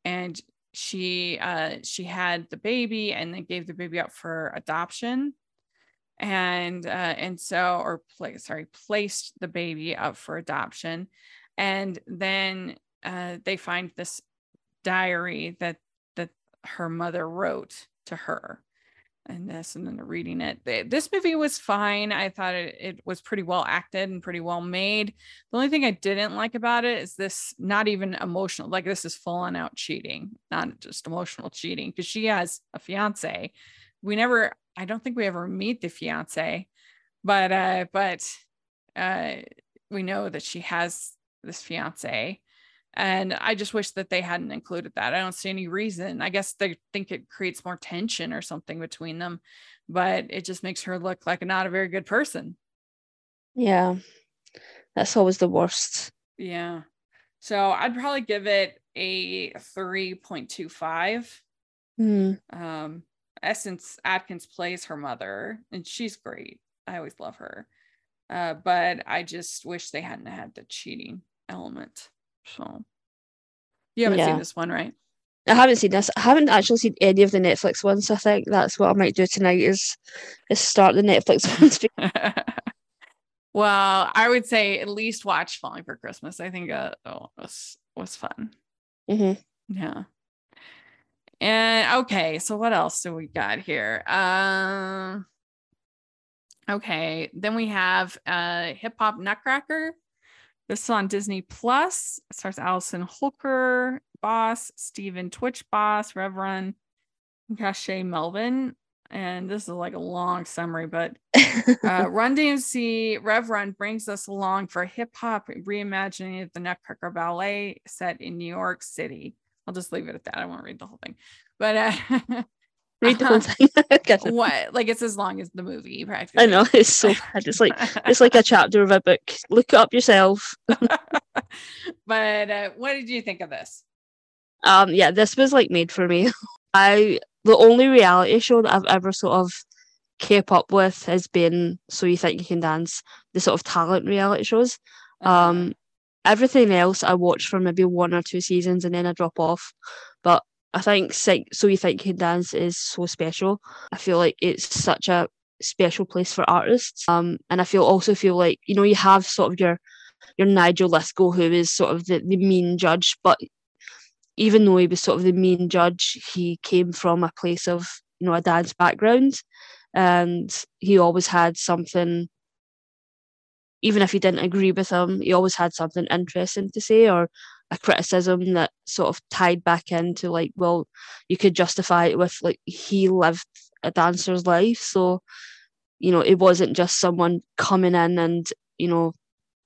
and she uh, she had the baby, and they gave the baby up for adoption, and uh, and so or play sorry placed the baby up for adoption, and then uh, they find this diary that that her mother wrote to her and this and then reading it. This movie was fine. I thought it, it was pretty well acted and pretty well made. The only thing i didn't like about it is this not even emotional like this is full on out cheating not just emotional cheating because she has a fiance. We never i don't think we ever meet the fiance but uh but uh we know that she has this fiance and I just wish that they hadn't included that. I don't see any reason. I guess they think it creates more tension or something between them, but it just makes her look like not a very good person. Yeah, that's always the worst. Yeah. So I'd probably give it a 3.25. Hmm. Um, Essence Atkins plays her mother, and she's great. I always love her. Uh, but I just wish they hadn't had the cheating element. So you haven't Yeah. seen this one, right? I haven't seen this. I haven't actually seen any of the Netflix ones. I think that's what I might do tonight is is start the Netflix ones. well, I would say at least watch Falling for Christmas. I think uh, oh, was was fun. Mhm. Yeah. And okay, so what else do we got here? Um okay, then we have uh Hip Hop Nutcracker. This is on Disney Plus. It stars Allison Holker, Boss, Stephen Twitch Boss, Reverend Cache Melvin. And this is like a long summary, but uh, Run DMC Rev brings us along for hip hop reimagining of the Nutcracker Ballet set in New York City. I'll just leave it at that. I won't read the whole thing, but uh, Read the whole thing. What like it's as long as the movie practically. I know it's so bad. It's like it's like a chapter of a book. Look it up yourself. but uh, what did you think of this? Um, yeah, this was like made for me. I the only reality show that I've ever sort of kept up with has been So You Think You Can Dance, the sort of talent reality shows. Uh, Um, everything else I watch for maybe one or two seasons and then I drop off. But I think So You Think You Can Dance is so special. I feel like it's such a special place for artists. Um, and I feel also feel like you know you have sort of your your Nigel Lythgoe who is sort of the, the mean judge, but even though he was sort of the mean judge, he came from a place of you know a dance background and he always had something even if you didn't agree with him he always had something interesting to say or a criticism that sort of tied back into like well you could justify it with like he lived a dancer's life so you know it wasn't just someone coming in and you know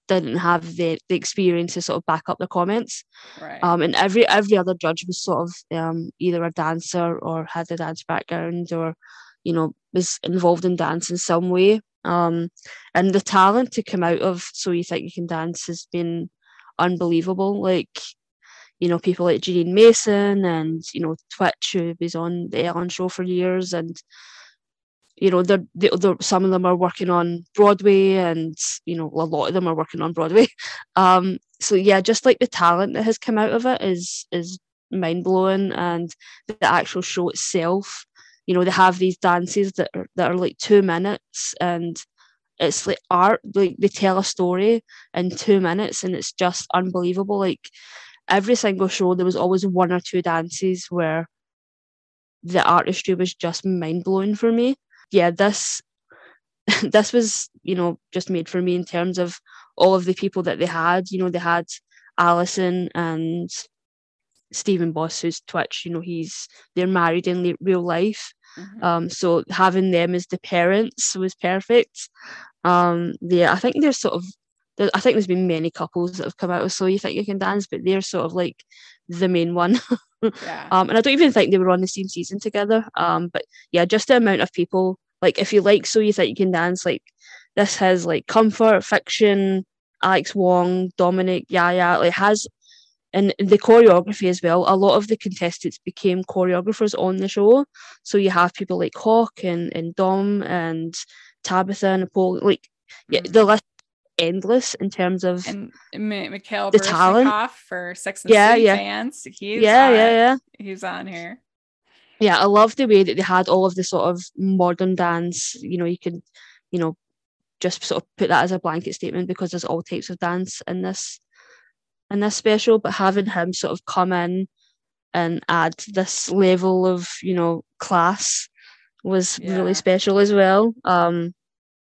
didn't have the, the experience to sort of back up the comments. Right. Um, and every every other judge was sort of um, either a dancer or had a dance background or, you know, was involved in dance in some way. Um, and the talent to come out of So You Think You Can Dance has been unbelievable. Like, you know, people like Jeanine Mason and, you know, Twitch, who was on the Ellen show for years and you know they're, they're, some of them are working on broadway and you know a lot of them are working on broadway um so yeah just like the talent that has come out of it is is mind-blowing and the actual show itself you know they have these dances that are, that are like two minutes and it's like art like they tell a story in two minutes and it's just unbelievable like every single show there was always one or two dances where the artistry was just mind-blowing for me yeah, this this was, you know, just made for me in terms of all of the people that they had. You know, they had Allison and Stephen Boss, who's Twitch. You know, he's they're married in real life. Mm-hmm. Um, so having them as the parents was perfect. Um, yeah, I think there's sort of, I think there's been many couples that have come out of So You Think You Can Dance, but they're sort of like the main one. yeah. Um, and I don't even think they were on the same season together. Um, but yeah, just the amount of people. Like, if you like So You Think You Can Dance, like this has like Comfort, Fik-Shun, Alex Wong, Dominic, Yaya, like has and the choreography as well. A lot of the contestants became choreographers on the show. So you have people like Hok and, and Dom and Tabitha and Paul. Like, yeah, mm. the list endless in terms of and Mikhail the talent for Sex and yeah, City yeah. fans. He's yeah, on, yeah, yeah. He's on here. Yeah, I love the way that they had all of the sort of modern dance. You know, you can, you know, just sort of put that as a blanket statement because there's all types of dance in this in this special. But having him sort of come in and add this level of you know class was yeah. really special as well. Um,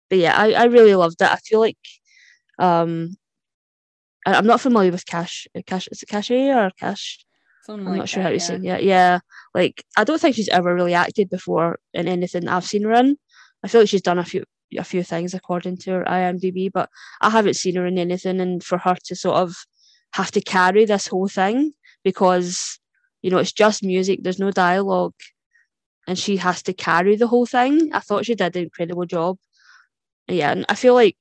but yeah, I, I really loved it. I feel like um, I, am not familiar with Cash. Uh, Cash is it Cachet or Cash? Something I'm like not sure that, how to yeah. say. Yeah, yeah. Like I don't think she's ever really acted before in anything I've seen her in. I feel like she's done a few a few things according to her IMDb, but I haven't seen her in anything. And for her to sort of have to carry this whole thing because you know it's just music, there's no dialogue, and she has to carry the whole thing. I thought she did an incredible job. Yeah, and I feel like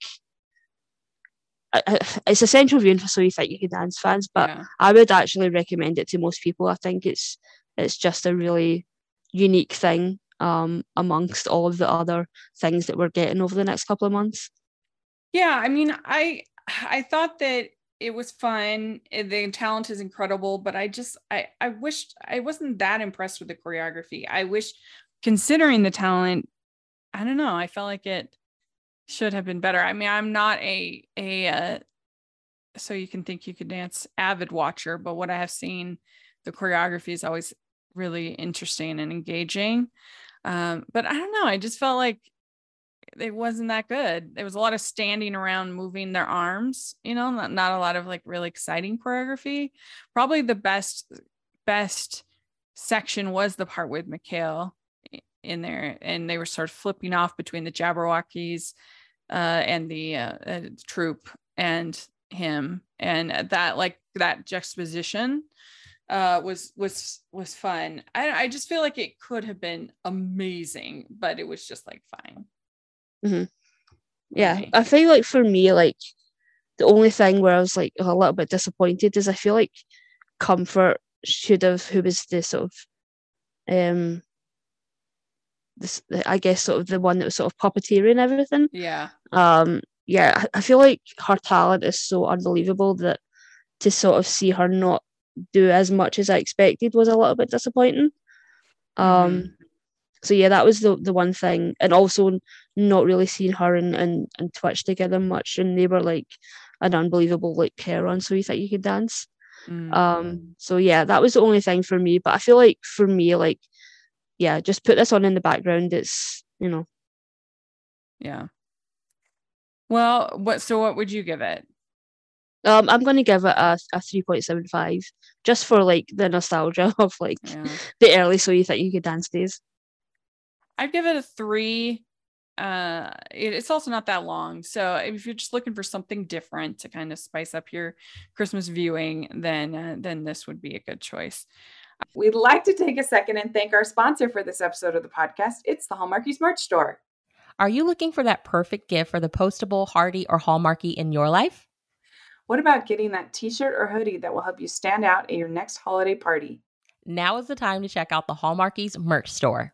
it's essential viewing for so you think you can dance fans but Yeah. i would actually recommend it to most people i think it's it's just a really unique thing um amongst all of the other things that we're getting over the next couple of months Yeah, I mean, I I thought that it was fun. The talent is incredible, but I just I I wished I wasn't that impressed with the choreography. I wish, considering the talent, I don't know. I felt like it should have been better. I mean, I'm not a a uh, so you can think you could dance avid watcher, but what I have seen, the choreography is always really interesting and engaging. Um, but I don't know. I just felt like it wasn't that good. There was a lot of standing around, moving their arms. You know, not, not a lot of like really exciting choreography. Probably the best best section was the part with Mikhail in there, and they were sort of flipping off between the Jabbawockeez uh, and the uh, uh, troop and him, and that like that juxtaposition uh was was was fun I, I just feel like it could have been amazing but it was just like fine yeah Right. i feel like for me like the only thing where i was like a little bit disappointed is i feel like comfort should have who was the sort of um this i guess sort of the one that was sort of puppeteering everything. Yeah. Um yeah I- feel like her talent is so unbelievable that to sort of see her not do as much as i expected was a little bit disappointing. Um Mhm. so yeah that was the the one thing. And also not really seen her and and, and twitch together much and they were like an unbelievable like pair on so you think you could dance Mm. um so yeah that was the only thing for me but i feel like for me like yeah, just put this on in the background. It's you know. Yeah. Well, what so what would you give it? Um, I'm gonna give it a a three point seven five, just for like the nostalgia of like Yeah. the early So You Think You Could Dance days. I'd give it a three. Uh, it- it's also not that long, so if you're just looking for something different to kind of spice up your Christmas viewing, then uh, then this would be a good choice. We'd like to take a second and thank our sponsor for this episode of the podcast. It's the Hallmarkies merch store. Are you looking for that perfect gift for the postable, hardy, or hallmarky in your life? What about getting that t shirt or hoodie that will help you stand out at your next holiday party? Now is the time to check out the Hallmarkies merch store.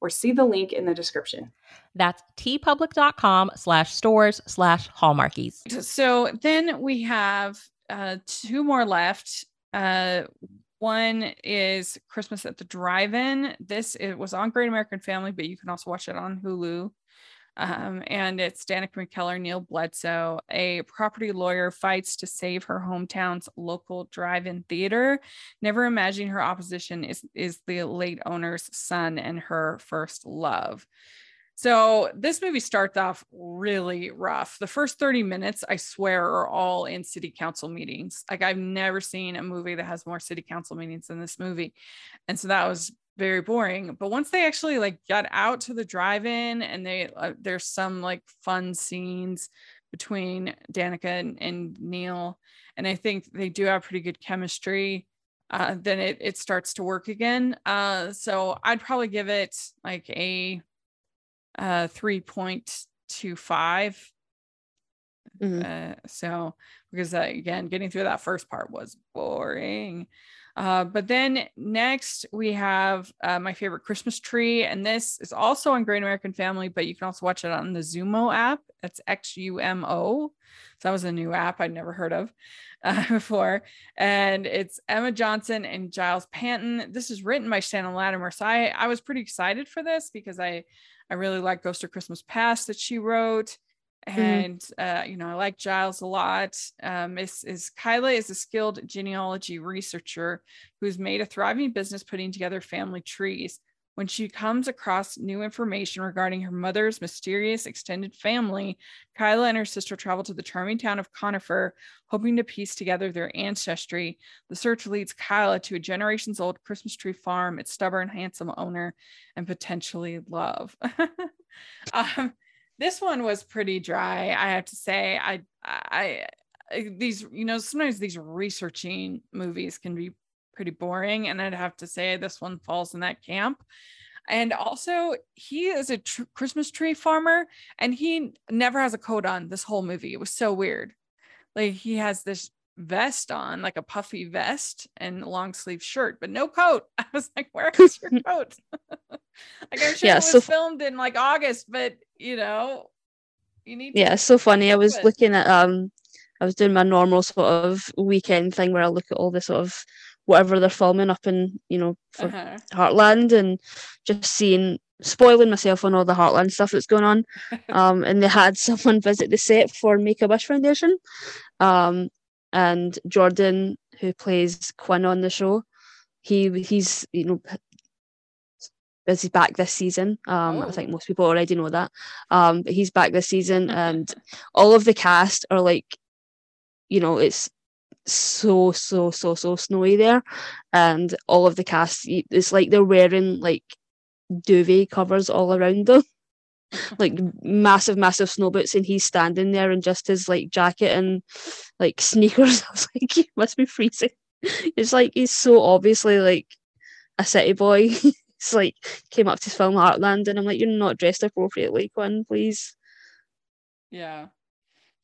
or see the link in the description. That's teepublic.com slash stores slash hallmarkies. So then we have uh, two more left. Uh, one is Christmas at the Drive-In. This it was on Great American Family, but you can also watch it on Hulu. Um, and it's Danica McKellar, Neal Bledsoe, a property lawyer, fights to save her hometown's local drive-in theater, never imagining her opposition is is the late owner's son and her first love. So this movie starts off really rough. The first 30 minutes, I swear, are all in city council meetings. Like I've never seen a movie that has more city council meetings than this movie. And so that was very boring. But once they actually like got out to the drive-in and they uh, there's some like fun scenes between Danica and, and Neal. And I think they do have pretty good chemistry. Uh, then it, it starts to work again. Uh, so I'd probably give it like a uh 3.25 Mhm. uh so because uh, again getting through that first part was boring uh but then next we have uh, my favorite christmas tree and this is also on great american family but you can also watch it on the Xumo app. That's x-u-m-o so that was a new app i'd never heard of uh, before. And it's emma johnson and giles panton. This is written by shannon latimer. So i i was pretty excited for this because i I really like Ghost of Christmas Past that she wrote. And uh, you know, I like Giles a lot. Um, is, is Kyla is a skilled genealogy researcher who's made a thriving business putting together family trees. When she comes across new information regarding her mother's mysterious extended family, Kyla and her sister travel to the charming town of Conifer, hoping to piece together their ancestry. The search leads Kyla to a generations old Christmas tree farm, its stubborn, handsome owner, and potentially love. um, this one was pretty dry, I have to say. I, I, these, you know, sometimes these researching movies can be pretty boring, and I'd have to say this one falls in that camp. And also, he is a tr- Christmas tree farmer, and he never has a coat on this whole movie. It was so weird. Like he has this vest on, like a puffy vest and long sleeve shirt, but no coat. I was like, where is your coat? like I'm sure Yeah, it was so- filmed in like August, but you know, you need Yeah, so funny. I was Good. looking at um I was doing my normal sort of weekend thing where I look at all the sort of whatever they're filming up in, you know, for uh-huh. Heartland and just seeing spoiling myself on all the Heartland stuff that's going on. Um and they had someone visit the set for Make a Wish Foundation. Um and Jordan, who plays Quinn on the show, he he's you know is he back this season? Um, I think Oh. most people already know that. Um, but he's back this season, and all of the cast are like, you know, it's so so so so snowy there, and all of the cast, it's like they're wearing like duvet covers all around them, like massive massive snow boots, and he's standing there in just his like jacket and like sneakers. I was like, he must be freezing. It's like he's so obviously like a city boy. It's like came up to film Heartland, and I'm like, you're not dressed appropriately, Quinn. Please. yeah.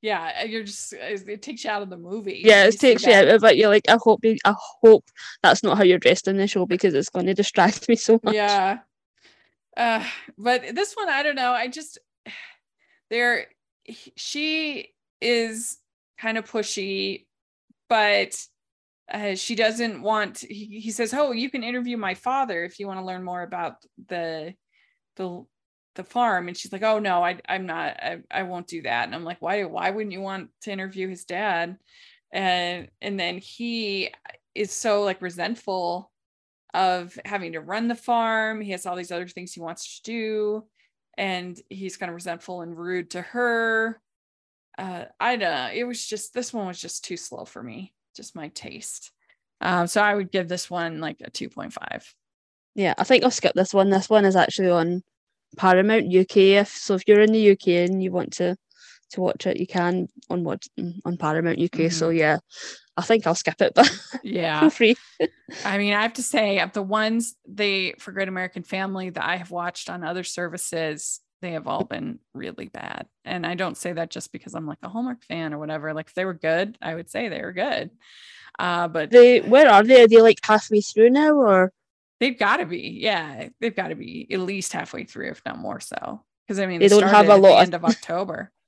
Yeah, you're just uh, it takes you out of the movie. Yeah, it you takes you out of it. You're like, I hope, you, I hope that's not how you're dressed in the show because it's going to distract me so much. Yeah. Uh, but this one, I don't know. I just there she is kind of pushy, but uh, she doesn't want he, he says oh you can interview my father if you want to learn more about the the the farm. And she's like oh no I, i'm not I, I won't do that. And i'm like why why wouldn't you want to interview his dad? And and then he is so like resentful of having to run the farm he has all these other things he wants to do and he's kind of resentful and rude to her uh i don't know it was just this one was just too slow for me just my taste. Um, so I would give this one like a 2.5. Yeah, I think I'll skip this one. This one is actually on Paramount UK. If so, if you're in the UK and you want to to watch it, you can on what mm, on Paramount UK. Mm-hmm. So yeah, I think I'll skip it, but yeah, feel free. I mean, I have to say, of the ones they for Great American Family that I have watched on other services, they have all been really bad. And I don't say that just because I'm like a Hallmark fan or whatever. Like if they were good, I would say they were good. Uh, but they where are they? Are they like halfway through now or they've got to be, yeah, they've got to be at least halfway through, if not more so. Because I mean, they don't have a lot of... end of October.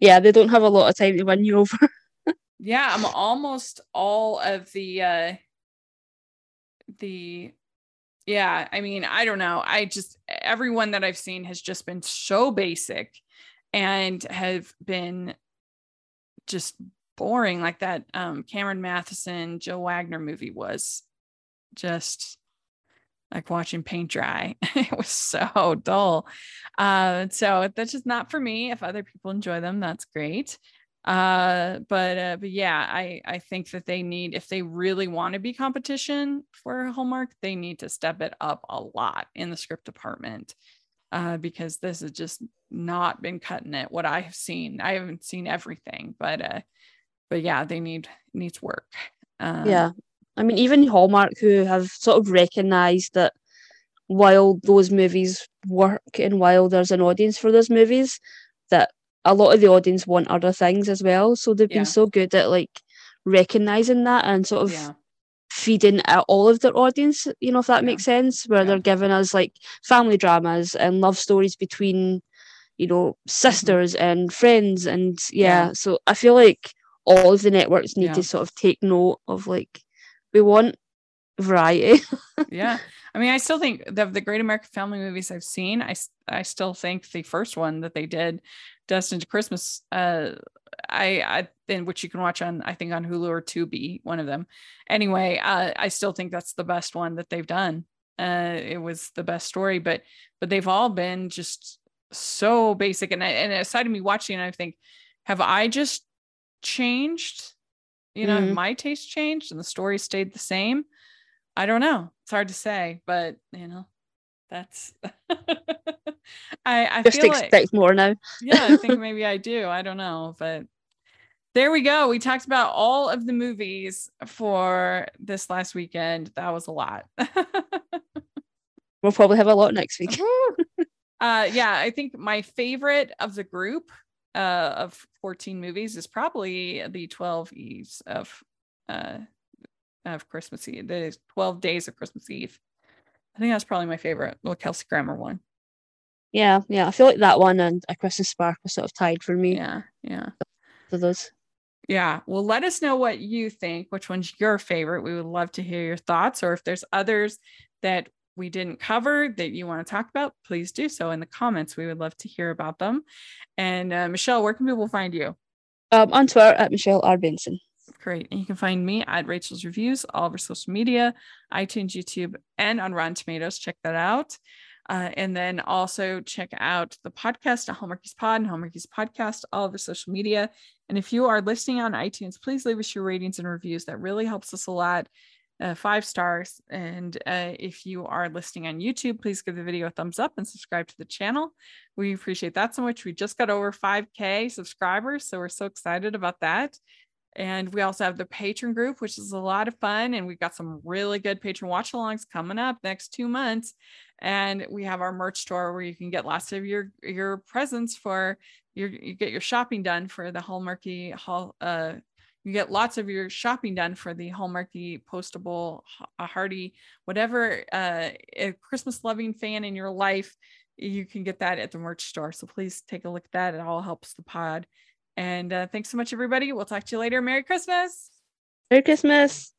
yeah, they don't have a lot of time to win you over. yeah, I'm almost all of the uh the yeah i mean i don't know i just everyone that i've seen has just been so basic and have been just boring like that um cameron mathison joe wagner movie was just like watching paint dry. It was so dull. Uh so that's just not for me. If other people enjoy them that's great. Uh but uh but yeah i i think that they need if they really want to be competition for hallmark they need to step it up a lot in the script department uh because this has just not been cutting it what i have seen. I haven't seen everything but uh but yeah they need needs work. Um, yeah i mean even hallmark who have sort of recognized that while those movies work and while there's an audience for those movies that a lot of the audience want other things as well. So they've been yeah. so good at like recognizing that and sort of yeah. feeding out all of their audience, you know, if that yeah. makes sense, where they're giving us like family dramas and love stories between, you know, sisters mm-hmm. and friends. And yeah, so I feel like all of the networks need to sort of take note of like, we want variety. yeah. I mean, I still think the, the Great American Family movies I've seen, I, I still think the first one that they did Destined to Christmas. Uh, I, I, in which you can watch on, I think on Hulu or Tubi, one of them. Anyway, uh, I still think that's the best one that they've done. Uh, it was the best story, but, but they've all been just so basic. And, I, and aside of me watching, I think, have I just changed? You know, mm-hmm. my taste changed and the story stayed the same? I don't know. It's hard to say, but you know, that's I, I just expect like, more now. yeah, I think maybe I do. I don't know, but there we go. We talked about all of the movies for this last weekend. That was a lot. we'll probably have a lot next week. uh, yeah, I think my favorite of the group uh, of 14 movies is probably the 12 Eves of uh, of Christmas Eve. The 12 days of Christmas Eve. I think that's probably my favorite, the Kelsey Grammer one. Yeah, yeah. I feel like that one and A Christmas Spark are sort of tied for me. Yeah, yeah. For those. Yeah. Well, let us know what you think, which one's your favorite. We would love to hear your thoughts, or if there's others that we didn't cover that you want to talk about, please do so in the comments. We would love to hear about them. And uh, Michelle, where can people find you? Um, on Twitter at Michelle R. Benson. Great. And you can find me at Rachel's Reviews, all over social media, iTunes, YouTube, and on Rotten Tomatoes. Check that out. Uh, and then also check out the podcast, Hallmarkies Pod and Hallmarkies Podcast, all over social media. And if you are listening on iTunes, please leave us your ratings and reviews. That really helps us a lot. Uh, five stars. And uh, if you are listening on YouTube, please give the video a thumbs up and subscribe to the channel. We appreciate that so much. We just got over 5K subscribers, so we're so excited about that. And we also have the patron group, which is a lot of fun. And we've got some really good patron watch alongs coming up next two months. And we have our merch store where you can get lots of your your presents for your you get your shopping done for the Hallmarky Hall uh You get lots of your shopping done for the Hallmarky postable a Hardy, whatever uh, a Christmas loving fan in your life. You can get that at the merch store. So please take a look at that. It all helps the pod. And uh, thanks so much, everybody. We'll talk to you later. Merry Christmas. Merry Christmas.